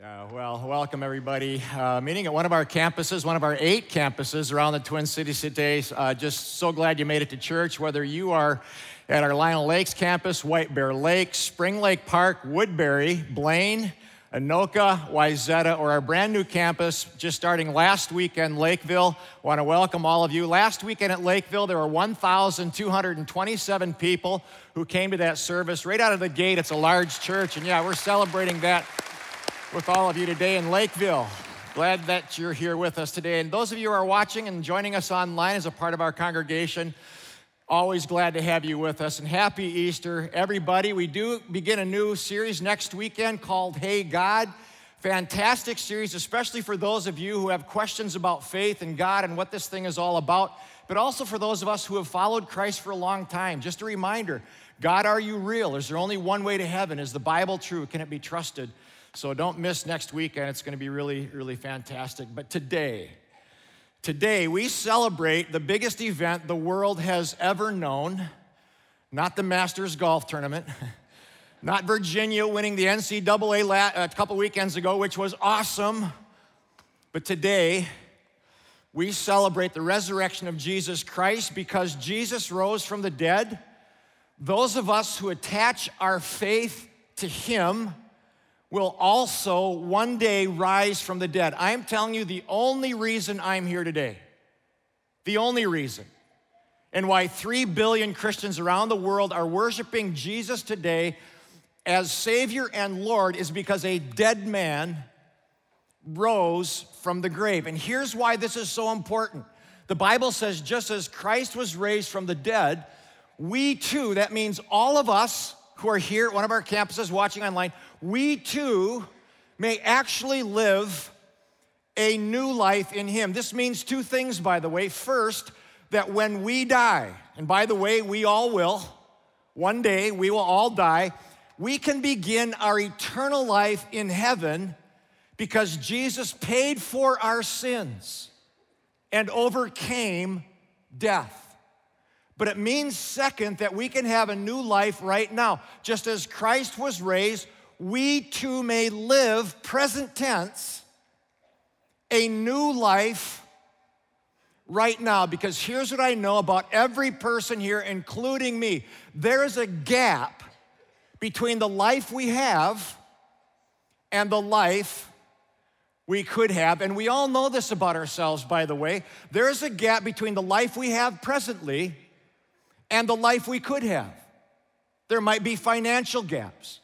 Yeah, well, welcome everybody. Uh, meeting at one of our campuses, one of our eight campuses around the Twin Cities today. Uh, just so glad you made it to church, whether you are at our Lino Lakes campus, White Bear Lake, Spring Lake Park, Woodbury, Blaine, Anoka, Wayzata, or our brand new campus just starting last weekend, Lakeville. Want to welcome all of you. Last weekend at Lakeville, there were 1,227 people who came to that service. Right out of the gate, it's a large church, and yeah, we're celebrating that with all of you today in Lakeville. Glad that you're here with us today. And those of you who are watching and joining us online as a part of our congregation, always glad to have you with us. And happy Easter, everybody. We do begin a new series next weekend called Hey God. Fantastic series, especially for those of you who have questions about faith and God and what this thing is all about, but also for those of us who have followed Christ for a long time. Just a reminder God, are you real? Is there only one way to heaven? Is the Bible true? Can it be trusted? So don't miss next weekend. It's going to be really, really fantastic. But today, today we celebrate the biggest event the world has ever known. Not the Masters golf tournament, not Virginia winning the NCAA a couple weekends ago, which was awesome. But today, we celebrate the resurrection of Jesus Christ because Jesus rose from the dead. Those of us who attach our faith to Him will also one day rise from the dead. I'm telling you the only reason I'm here today, the only reason, and why 3 billion Christians around the world are worshiping Jesus today as Savior and Lord is because a dead man rose from the grave. And here's why this is so important. The Bible says, just as Christ was raised from the dead, we too, that means all of us who are here at one of our campuses watching online, we too may actually live a new life in Him. This means two things, by the way. First, that when we die, and by the way, we all will, one day we will all die, we can begin our eternal life in heaven because Jesus paid for our sins and overcame death. But it means, second, that we can have a new life right now. Just as Christ was raised, we too may live, present tense, a new life right now. Because here's what I know about every person here, including me there is a gap between the life we have and the life we could have. And we all know this about ourselves, by the way. There is a gap between the life we have presently and the life we could have. There might be financial gaps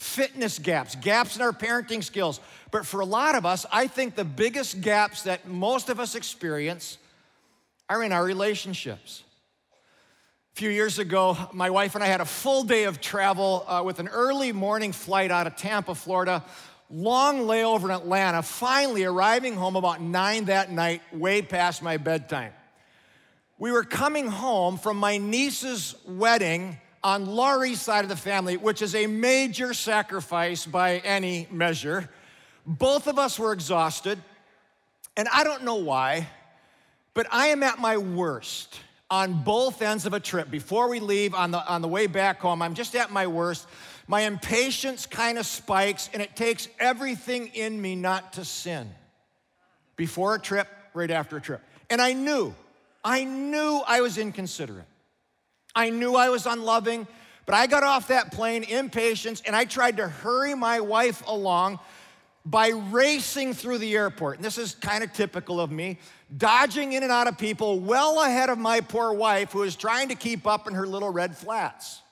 fitness gaps, gaps in our parenting skills. But for a lot of us, I think the biggest gaps that most of us experience are in our relationships. A few years ago, my wife and I had a full day of travel uh, with an early morning flight out of Tampa, Florida, long layover in Atlanta, finally arriving home about nine that night, way past my bedtime. We were coming home from my niece's wedding on Laurie's side of the family, which is a major sacrifice by any measure. Both of us were exhausted, and I don't know why, but I am at my worst on both ends of a trip. Before we leave on the, on the way back home, I'm just at my worst. My impatience kind of spikes, and it takes everything in me not to sin. Before a trip, right after a trip. And I knew, I knew I was inconsiderate. I knew I was unloving, but I got off that plane impatient and I tried to hurry my wife along by racing through the airport. And this is kind of typical of me, dodging in and out of people well ahead of my poor wife who is trying to keep up in her little red flats.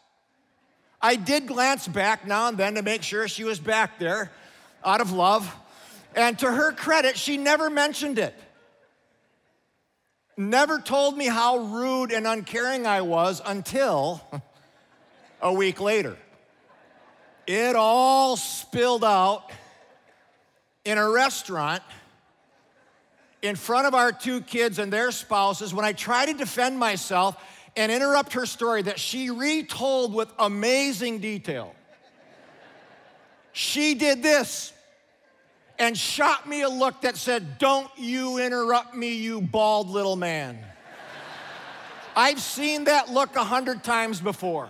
I did glance back now and then to make sure she was back there out of love. And to her credit, she never mentioned it never told me how rude and uncaring I was until a week later. It all spilled out in a restaurant in front of our two kids and their spouses when I tried to defend myself and interrupt her story that she retold with amazing detail. She did this and shot me a look that said, Don't you interrupt me, you bald little man. I've seen that look a hundred times before.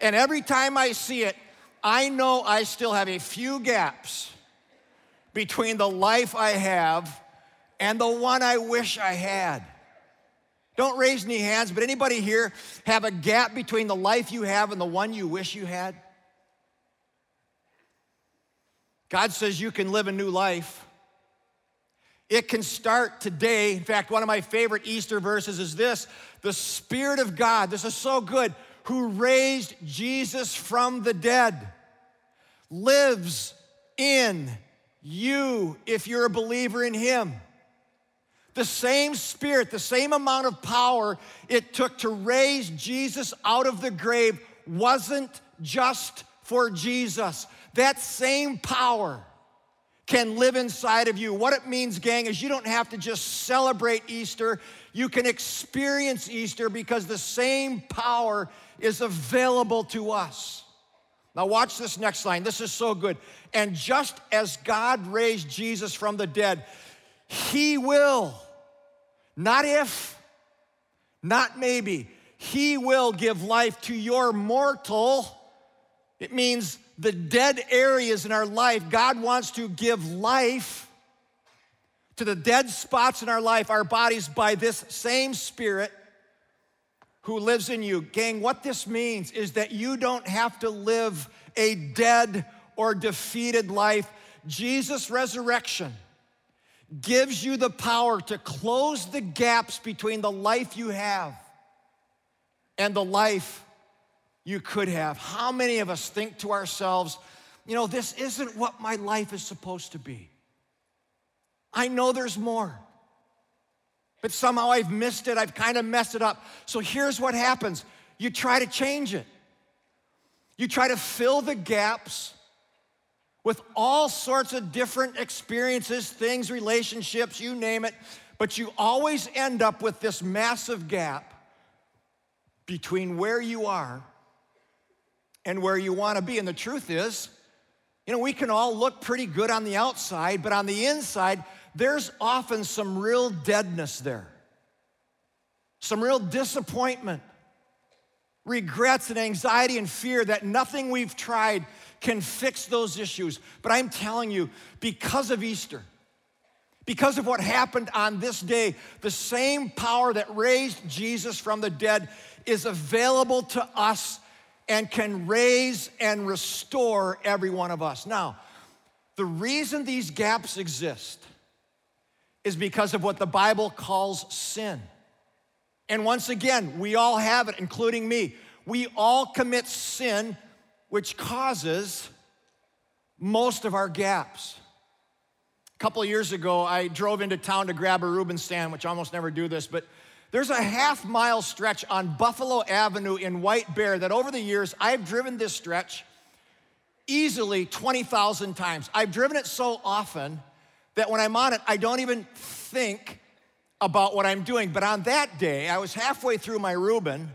And every time I see it, I know I still have a few gaps between the life I have and the one I wish I had. Don't raise any hands, but anybody here have a gap between the life you have and the one you wish you had? God says you can live a new life. It can start today. In fact, one of my favorite Easter verses is this The Spirit of God, this is so good, who raised Jesus from the dead, lives in you if you're a believer in Him. The same Spirit, the same amount of power it took to raise Jesus out of the grave wasn't just for Jesus. That same power can live inside of you. What it means, gang, is you don't have to just celebrate Easter, you can experience Easter because the same power is available to us. Now, watch this next line. This is so good. And just as God raised Jesus from the dead, He will, not if, not maybe, He will give life to your mortal. It means the dead areas in our life, God wants to give life to the dead spots in our life, our bodies, by this same Spirit who lives in you. Gang, what this means is that you don't have to live a dead or defeated life. Jesus' resurrection gives you the power to close the gaps between the life you have and the life you could have. How many of us think to ourselves, you know, this isn't what my life is supposed to be? I know there's more, but somehow I've missed it. I've kind of messed it up. So here's what happens you try to change it, you try to fill the gaps with all sorts of different experiences, things, relationships, you name it, but you always end up with this massive gap between where you are and where you want to be. And the truth is, you know, we can all look pretty good on the outside, but on the inside, there's often some real deadness there, some real disappointment, regrets, and anxiety and fear that nothing we've tried can fix those issues. But I'm telling you, because of Easter, because of what happened on this day, the same power that raised Jesus from the dead is available to us and can raise and restore every one of us. Now, the reason these gaps exist is because of what the Bible calls sin. And once again, we all have it, including me. We all commit sin, which causes most of our gaps. A couple years ago, I drove into town to grab a Reuben sandwich. I almost never do this, but there's a half mile stretch on Buffalo Avenue in White Bear that over the years I've driven this stretch easily 20,000 times. I've driven it so often that when I'm on it, I don't even think about what I'm doing. But on that day, I was halfway through my Reuben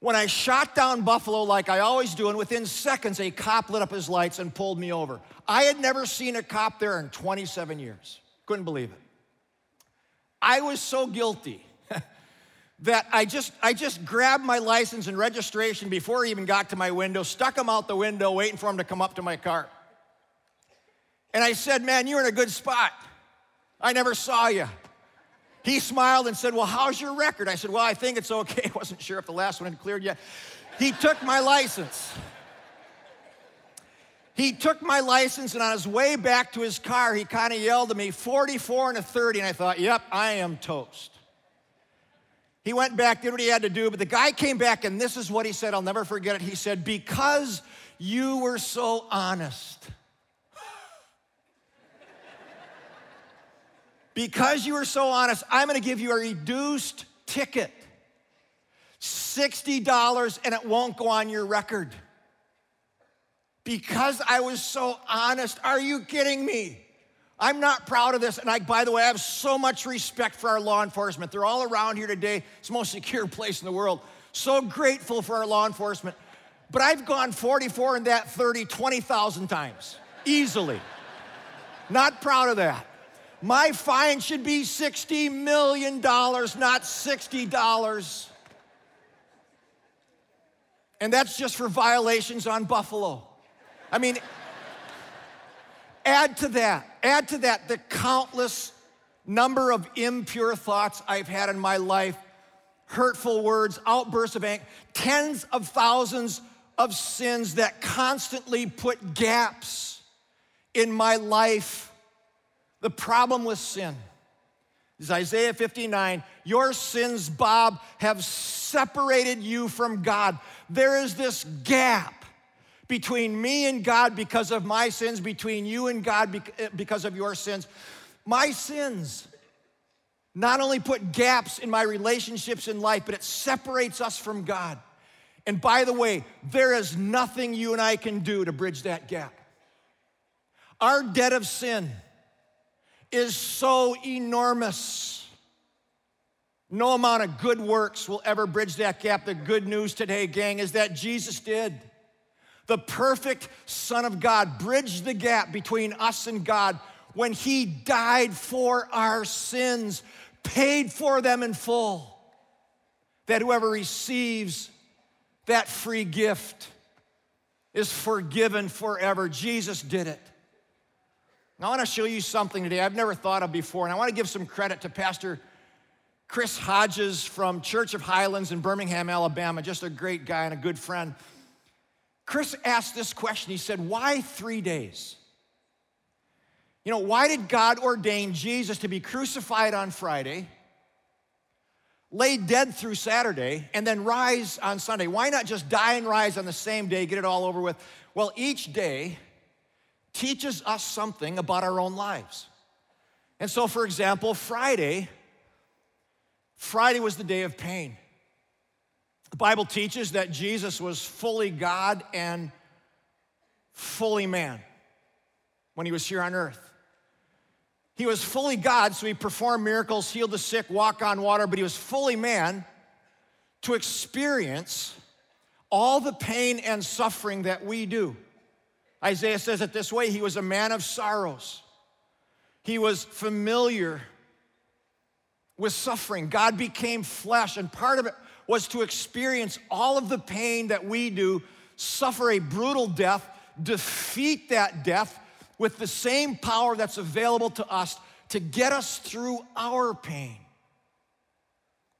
when I shot down Buffalo like I always do, and within seconds, a cop lit up his lights and pulled me over. I had never seen a cop there in 27 years. Couldn't believe it. I was so guilty that I just, I just grabbed my license and registration before he even got to my window, stuck them out the window, waiting for him to come up to my car. And I said, Man, you're in a good spot. I never saw you. He smiled and said, Well, how's your record? I said, Well, I think it's okay. I wasn't sure if the last one had cleared yet. He took my license. He took my license, and on his way back to his car, he kind of yelled at me, 44 and a 30. And I thought, Yep, I am toast. He went back, did what he had to do, but the guy came back, and this is what he said. I'll never forget it. He said, Because you were so honest. because you were so honest, I'm gonna give you a reduced ticket $60, and it won't go on your record. Because I was so honest. Are you kidding me? I'm not proud of this. And I, by the way, I have so much respect for our law enforcement. They're all around here today. It's the most secure place in the world. So grateful for our law enforcement. But I've gone 44 and that 30, 20,000 times, easily. not proud of that. My fine should be $60 million, not $60. And that's just for violations on Buffalo. I mean, add to that, add to that the countless number of impure thoughts I've had in my life, hurtful words, outbursts of anger, tens of thousands of sins that constantly put gaps in my life. The problem with sin is Isaiah 59 Your sins, Bob, have separated you from God. There is this gap between me and God because of my sins, between you and God eh, because of your sins. My sins not only put gaps in my relationships in life, but it separates us from God. And by the way, there is nothing you and I can do to bridge that gap. Our debt of sin is so enormous. No amount of good works will ever bridge that gap. The good news today, gang, is that Jesus did. The perfect Son of God bridged the gap between us and God when He died for our sins, paid for them in full. That whoever receives that free gift is forgiven forever. Jesus did it. Now, I want to show you something today I've never thought of before, and I want to give some credit to Pastor Chris Hodges from Church of Highlands in Birmingham, Alabama, just a great guy and a good friend. Chris asked this question. He said, Why three days? You know, why did God ordain Jesus to be crucified on Friday, lay dead through Saturday, and then rise on Sunday? Why not just die and rise on the same day, get it all over with? Well, each day teaches us something about our own lives. And so, for example, Friday, Friday was the day of pain. The Bible teaches that Jesus was fully God and fully man when he was here on earth. He was fully God, so he performed miracles, healed the sick, walked on water, but he was fully man to experience all the pain and suffering that we do. Isaiah says it this way He was a man of sorrows. He was familiar with suffering. God became flesh, and part of it was to experience all of the pain that we do, suffer a brutal death, defeat that death with the same power that's available to us to get us through our pain.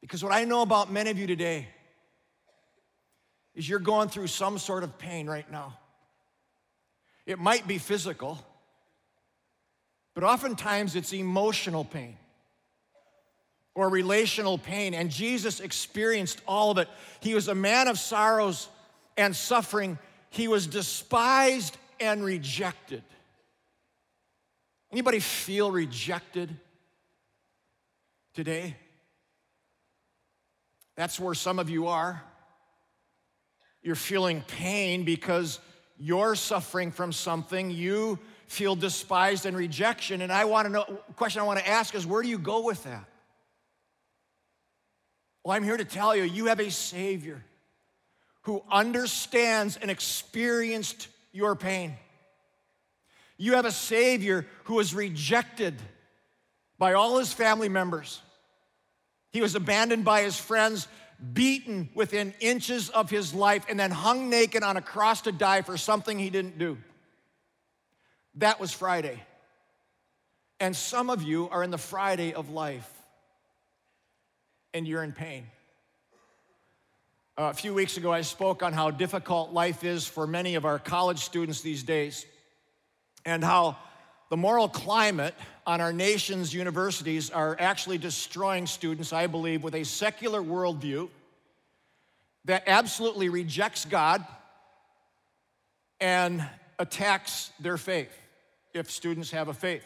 Because what I know about many of you today is you're going through some sort of pain right now. It might be physical, but oftentimes it's emotional pain or relational pain. And Jesus experienced all of it. He was a man of sorrows and suffering, he was despised and rejected. Anybody feel rejected today? That's where some of you are. You're feeling pain because you're suffering from something, you feel despised and rejection. And I want to know, question I want to ask is where do you go with that? Well, I'm here to tell you, you have a Savior who understands and experienced your pain. You have a Savior who was rejected by all his family members. He was abandoned by his friends beaten within inches of his life, and then hung naked on a cross to die for something he didn't do. That was Friday. And some of you are in the Friday of life, and you're in pain. Uh, a few weeks ago, I spoke on how difficult life is for many of our college students these days, and how the moral climate on our nation's universities are actually destroying students, I believe, with a secular worldview that absolutely rejects God and attacks their faith, if students have a faith.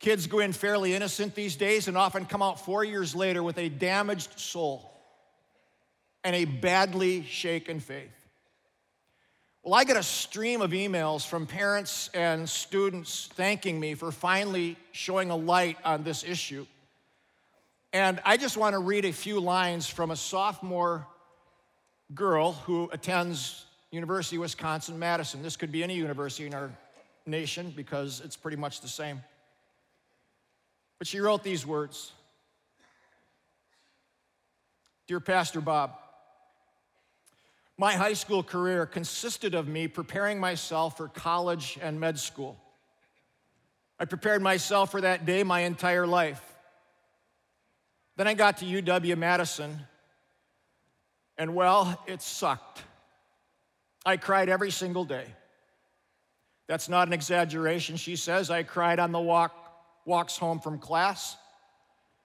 Kids go in fairly innocent these days and often come out four years later with a damaged soul and a badly shaken faith. Well, I get a stream of emails from parents and students thanking me for finally showing a light on this issue. And I just want to read a few lines from a sophomore girl who attends University of Wisconsin Madison. This could be any university in our nation because it's pretty much the same. But she wrote these words Dear Pastor Bob, my high school career consisted of me preparing myself for college and med school. I prepared myself for that day my entire life. Then I got to UW Madison, and well, it sucked. I cried every single day. That's not an exaggeration, she says. I cried on the walk, walks home from class.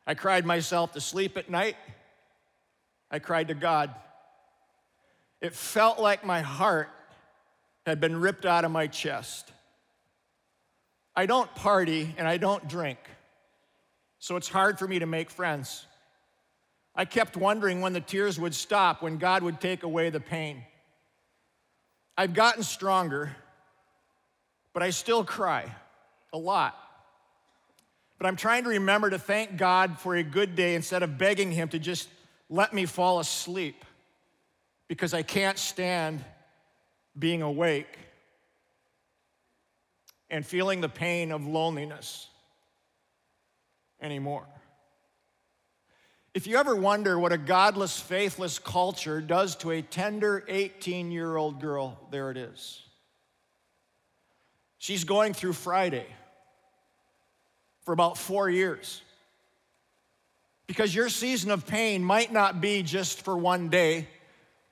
I cried myself to sleep at night. I cried to God. It felt like my heart had been ripped out of my chest. I don't party and I don't drink, so it's hard for me to make friends. I kept wondering when the tears would stop, when God would take away the pain. I've gotten stronger, but I still cry a lot. But I'm trying to remember to thank God for a good day instead of begging Him to just let me fall asleep because I can't stand being awake and feeling the pain of loneliness anymore. If you ever wonder what a godless, faithless culture does to a tender 18 year old girl, there it is. She's going through Friday for about four years. Because your season of pain might not be just for one day,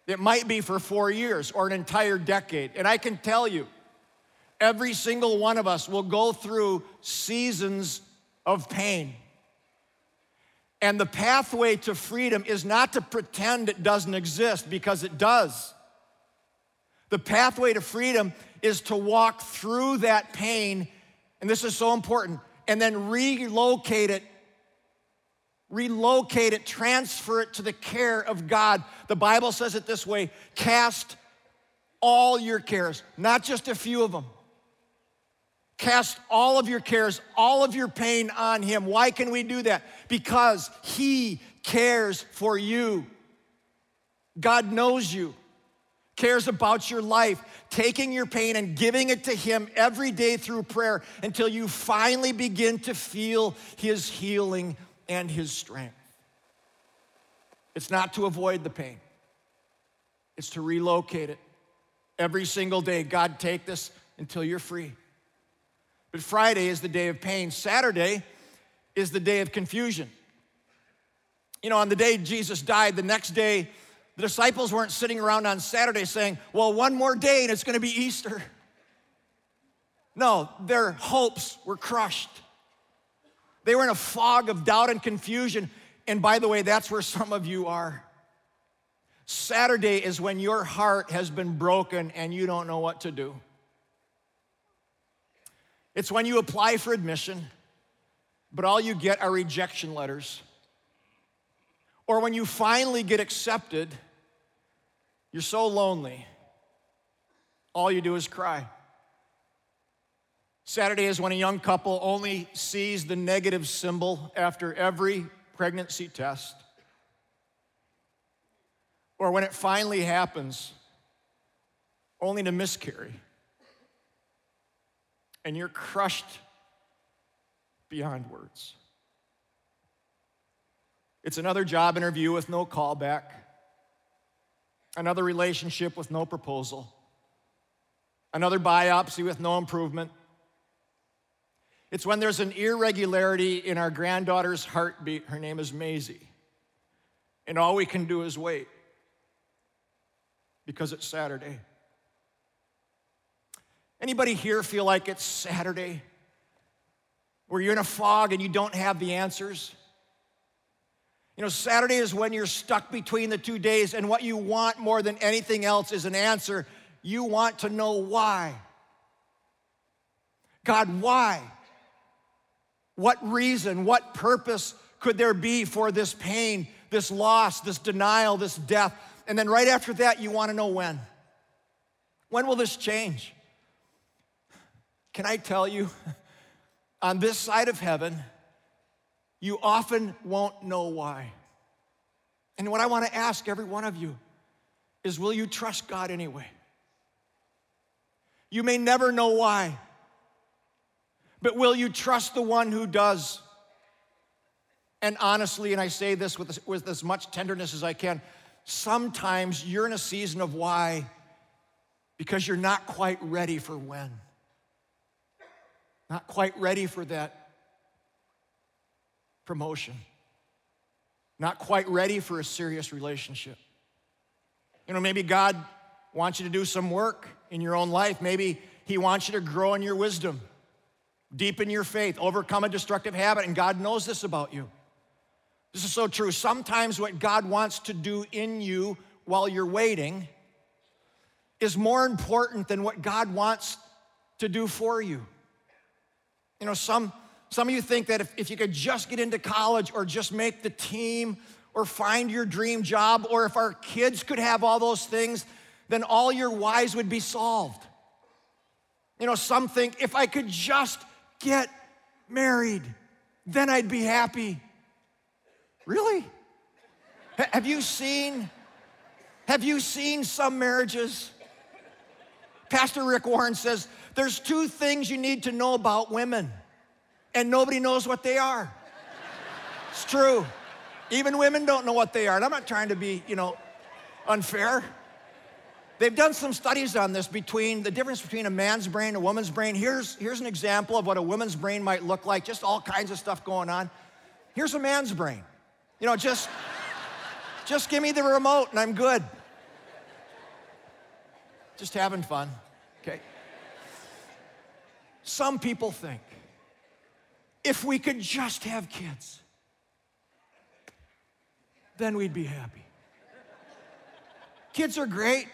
it might be for four years or an entire decade. And I can tell you, every single one of us will go through seasons of pain. And the pathway to freedom is not to pretend it doesn't exist because it does. The pathway to freedom is to walk through that pain, and this is so important, and then relocate it relocate it, transfer it to the care of God. The Bible says it this way cast all your cares, not just a few of them. Cast all of your cares, all of your pain on Him. Why can we do that? Because He cares for you. God knows you, cares about your life, taking your pain and giving it to Him every day through prayer until you finally begin to feel His healing and his strength. It's not to avoid the pain, it's to relocate it. Every single day, God, take this until you're free. But Friday is the day of pain, Saturday is the day of confusion. You know, on the day Jesus died, the next day, the disciples weren't sitting around on Saturday saying, Well, one more day and it's gonna be Easter. No, their hopes were crushed. They were in a fog of doubt and confusion. And by the way, that's where some of you are. Saturday is when your heart has been broken and you don't know what to do. It's when you apply for admission, but all you get are rejection letters. Or when you finally get accepted, you're so lonely, all you do is cry. Saturday is when a young couple only sees the negative symbol after every pregnancy test. Or when it finally happens, only to miscarry. And you're crushed beyond words. It's another job interview with no callback, another relationship with no proposal, another biopsy with no improvement it's when there's an irregularity in our granddaughter's heartbeat. Her name is Maisie. And all we can do is wait because it's Saturday. Anybody here feel like it's Saturday? Where you're in a fog and you don't have the answers? You know, Saturday is when you're stuck between the two days, and what you want more than anything else is an answer. You want to know why. God, why? What reason, what purpose could there be for this pain, this loss, this denial, this death? And then right after that, you want to know when. When will this change? Can I tell you, on this side of heaven, you often won't know why. And what I want to ask every one of you is will you trust God anyway? You may never know why. But will you trust the one who does? And honestly, and I say this with, with as much tenderness as I can, sometimes you're in a season of why because you're not quite ready for when. not quite ready for that promotion, not quite ready for a serious relationship. You know, maybe God wants you to do some work in your own life. Maybe He wants you to grow in your wisdom, deepen your faith, overcome a destructive habit, and God knows this about you. This is so true. Sometimes what God wants to do in you while you're waiting is more important than what God wants to do for you. You know, some, some of you think that if, if you could just get into college or just make the team or find your dream job, or if our kids could have all those things, then all your whys would be solved. You know, some think if I could just get married, then I'd be happy. Really? Have you seen have you seen some marriages? Pastor Rick Warren says there's two things you need to know about women, and nobody knows what they are. It's true. Even women don't know what they are. And I'm not trying to be, you know, unfair. They've done some studies on this between the difference between a man's brain and a woman's brain. Here's, here's an example of what a woman's brain might look like, just all kinds of stuff going on. Here's a man's brain. You know, just, just give me the remote and I'm good. Just having fun, okay? Some people think if we could just have kids, then we'd be happy. Kids are great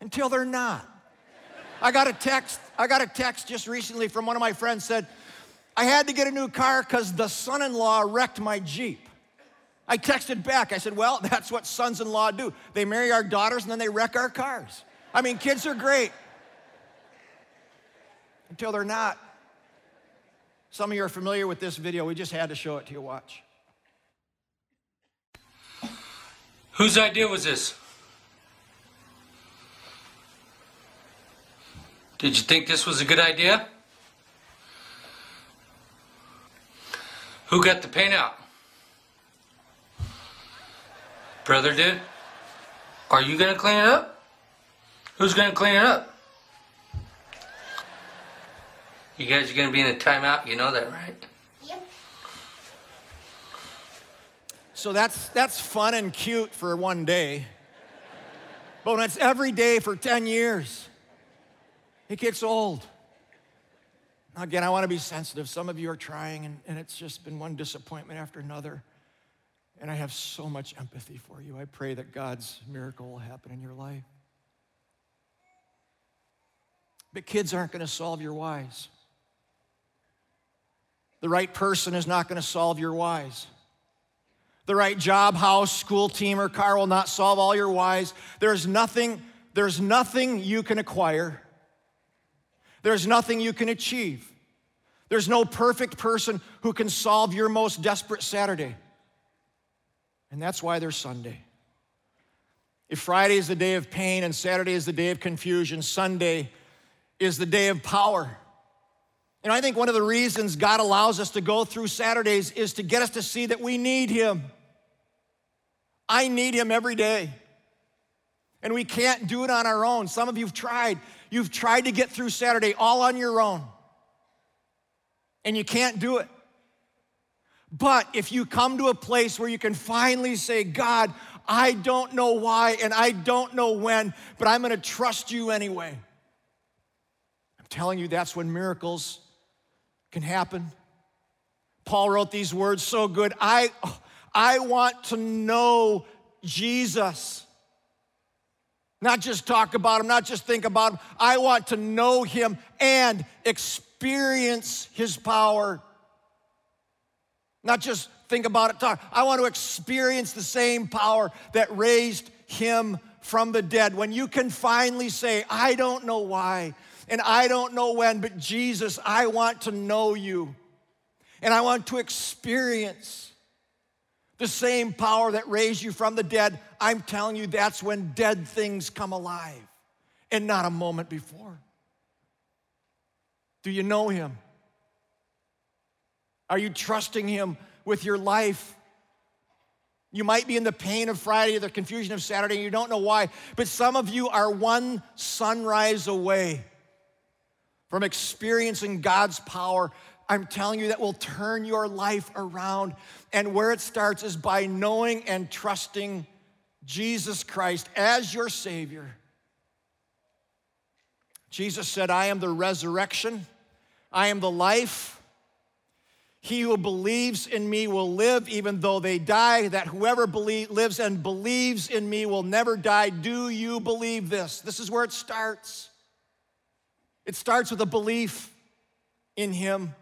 until they're not. I got a text, I got a text just recently from one of my friends said, I had to get a new car because the son-in-law wrecked my Jeep. I texted back. I said, Well, that's what sons in law do. They marry our daughters and then they wreck our cars. I mean, kids are great until they're not. Some of you are familiar with this video. We just had to show it to you. Watch. Whose idea was this? Did you think this was a good idea? Who got the paint out? Brother did? Are you gonna clean it up? Who's gonna clean it up? You guys are gonna be in a timeout, you know that, right? So that's, that's fun and cute for one day. But when it's every day for 10 years, it gets old. Now, again, I want to be sensitive. Some of you are trying, and, and it's just been one disappointment after another. And I have so much empathy for you. I pray that God's miracle will happen in your life. But kids aren't going to solve your whys. The right person is not going to solve your whys. The right job, house, school team, or car will not solve all your whys. There's nothing, there's nothing you can acquire. There's nothing you can achieve. There's no perfect person who can solve your most desperate Saturday. And that's why there's Sunday. If Friday is the day of pain and Saturday is the day of confusion, Sunday is the day of power. And I think one of the reasons God allows us to go through Saturdays is to get us to see that we need Him. I need Him every day. And we can't do it on our own. Some of you have tried. You've tried to get through Saturday all on your own, and you can't do it. But if you come to a place where you can finally say, God, I don't know why and I don't know when, but I'm gonna trust you anyway. I'm telling you, that's when miracles can happen. Paul wrote these words so good. I, I want to know Jesus. Not just talk about him, not just think about him. I want to know him and experience his power. Not just think about it, talk. I want to experience the same power that raised him from the dead. When you can finally say, I don't know why, and I don't know when, but Jesus, I want to know you. And I want to experience the same power that raised you from the dead. I'm telling you, that's when dead things come alive and not a moment before. Do you know him? Are you trusting him with your life? You might be in the pain of Friday, the confusion of Saturday, and you don't know why, but some of you are one sunrise away from experiencing God's power, I'm telling you that will turn your life around. And where it starts is by knowing and trusting Jesus Christ as your Savior. Jesus said, I am the resurrection, I am the life. He who believes in me will live even though they die, that whoever believe, lives and believes in me will never die. Do you believe this? This is where it starts. It starts with a belief in Him.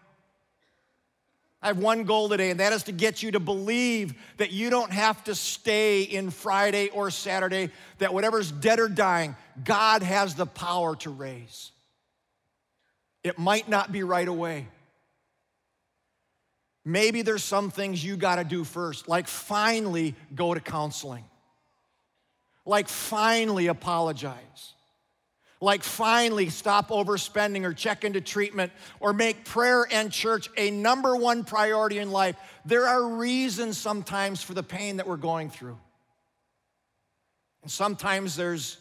I have one goal today, and that is to get you to believe that you don't have to stay in Friday or Saturday, that whatever's dead or dying, God has the power to raise. It might not be right away. Maybe there's some things you got to do first, like finally go to counseling, like finally apologize, like finally stop overspending or check into treatment or make prayer and church a number one priority in life. There are reasons sometimes for the pain that we're going through. And sometimes there's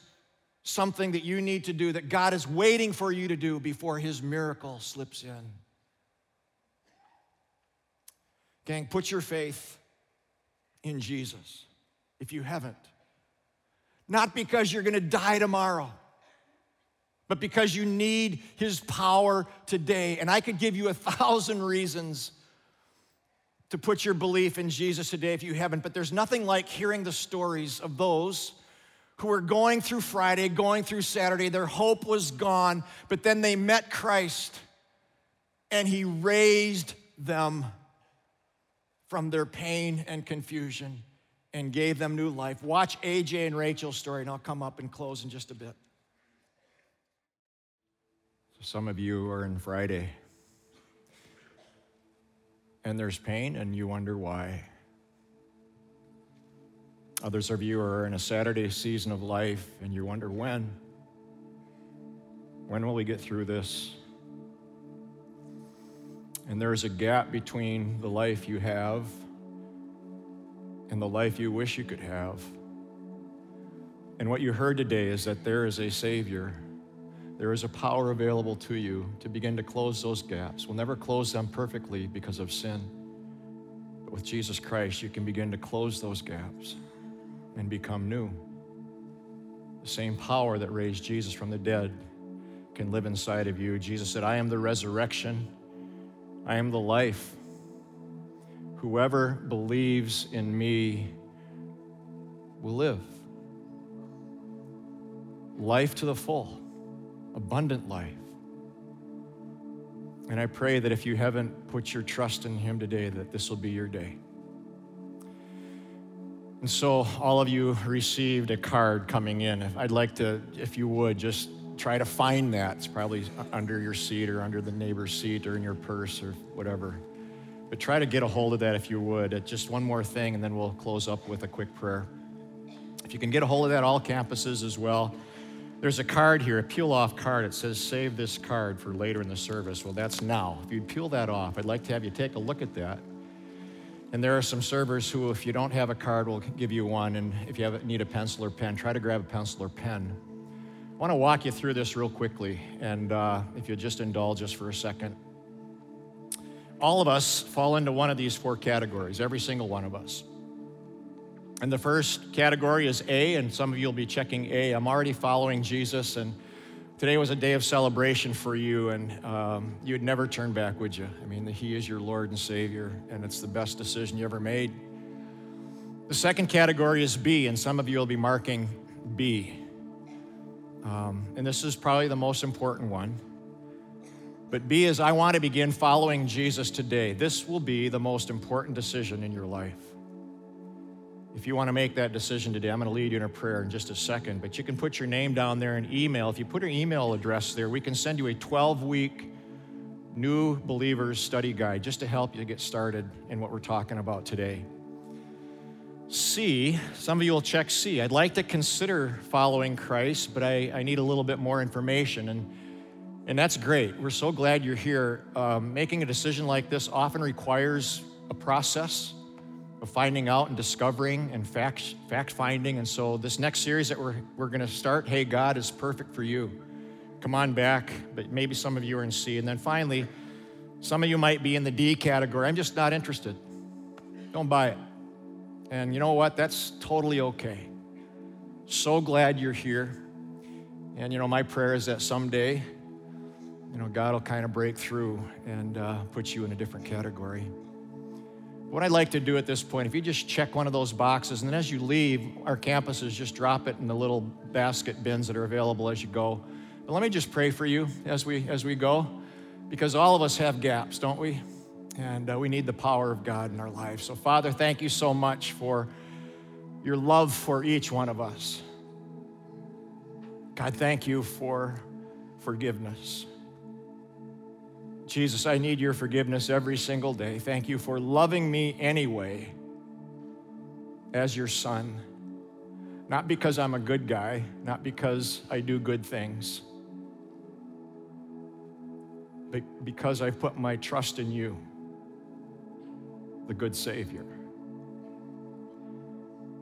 something that you need to do that God is waiting for you to do before His miracle slips in. Gang, put your faith in Jesus if you haven't. Not because you're gonna die tomorrow, but because you need His power today. And I could give you a thousand reasons to put your belief in Jesus today if you haven't, but there's nothing like hearing the stories of those who were going through Friday, going through Saturday. Their hope was gone, but then they met Christ and He raised them from their pain and confusion and gave them new life. Watch AJ and Rachel's story, and I'll come up and close in just a bit. So some of you are in Friday, and there's pain, and you wonder why. Others of you are in a Saturday season of life, and you wonder when. When will we get through this? And there is a gap between the life you have and the life you wish you could have. And what you heard today is that there is a Savior. There is a power available to you to begin to close those gaps. We'll never close them perfectly because of sin. But with Jesus Christ, you can begin to close those gaps and become new. The same power that raised Jesus from the dead can live inside of you. Jesus said, I am the resurrection I am the life. Whoever believes in me will live. Life to the full, abundant life. And I pray that if you haven't put your trust in Him today, that this will be your day. And so, all of you received a card coming in. I'd like to, if you would, just try to find that. It's probably under your seat or under the neighbor's seat or in your purse or whatever. But try to get a hold of that if you would. Uh, just one more thing, and then we'll close up with a quick prayer. If you can get a hold of that, all campuses as well. There's a card here, a peel off card. It says, Save this card for later in the service. Well, that's now. If you'd peel that off, I'd like to have you take a look at that. And there are some servers who, if you don't have a card, will give you one. And if you have, need a pencil or pen, try to grab a pencil or pen. I want to walk you through this real quickly, and uh, if you'll just indulge us for a second. All of us fall into one of these four categories, every single one of us. And the first category is A, and some of you will be checking A. I'm already following Jesus, and today was a day of celebration for you, and um, you'd never turn back, would you? I mean, He is your Lord and Savior, and it's the best decision you ever made. The second category is B, and some of you will be marking B. Um, and this is probably the most important one. But B is I want to begin following Jesus today. This will be the most important decision in your life. If you want to make that decision today, I'm going to lead you in a prayer in just a second. But you can put your name down there and email. If you put your email address there, we can send you a 12 week new believers study guide just to help you get started in what we're talking about today. C, some of you will check C. I'd like to consider following Christ, but I, I need a little bit more information. And, and that's great. We're so glad you're here. Um, making a decision like this often requires a process of finding out and discovering and fact, fact finding. And so, this next series that we're, we're going to start, Hey, God is perfect for you. come on back, but maybe some of you are in C. And then finally, some of you might be in the D category. I'm just not interested. Don't buy it. And you know what? That's totally okay. So glad you're here. And you know, my prayer is that someday, you know, God will kind of break through and uh, put you in a different category. What I'd like to do at this point, if you just check one of those boxes, and then as you leave our campuses, just drop it in the little basket bins that are available as you go. But let me just pray for you as we as we go, because all of us have gaps, don't we? And uh, we need the power of God in our lives. So, Father, thank you so much for your love for each one of us. God, thank you for forgiveness. Jesus, I need your forgiveness every single day. Thank you for loving me anyway as your son. Not because I'm a good guy, not because I do good things, but because I've put my trust in you, the good Savior.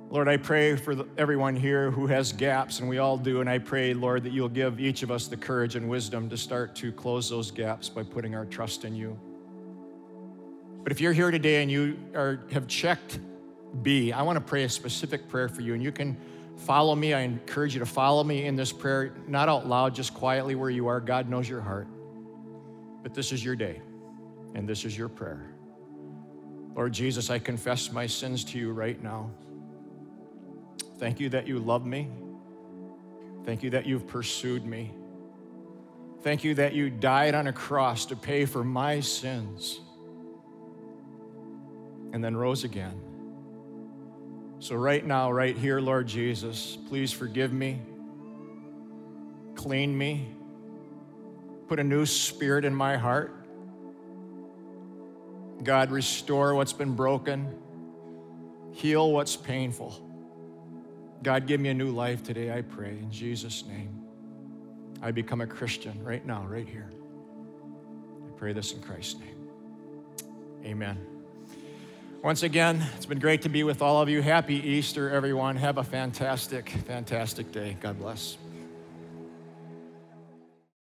Lord, I pray for everyone here who has gaps, and we all do, and I pray, Lord, that you'll give each of us the courage and wisdom to start to close those gaps by putting our trust in you. But if you're here today and you are, have checked B, I want to pray a specific prayer for you, and you can follow me. I encourage you to follow me in this prayer, not out loud, just quietly where you are. God knows your heart. But this is your day, and this is your prayer. Lord Jesus, I confess my sins to you right now. Thank you that you love me. Thank you that you've pursued me. Thank you that you died on a cross to pay for my sins and then rose again. So, right now, right here, Lord Jesus, please forgive me, clean me, put a new spirit in my heart. God, restore what's been broken, heal what's painful. God, give me a new life today, I pray, in Jesus' name. I become a Christian right now, right here. I pray this in Christ's name. Amen. Once again, it's been great to be with all of you. Happy Easter, everyone. Have a fantastic, fantastic day. God bless.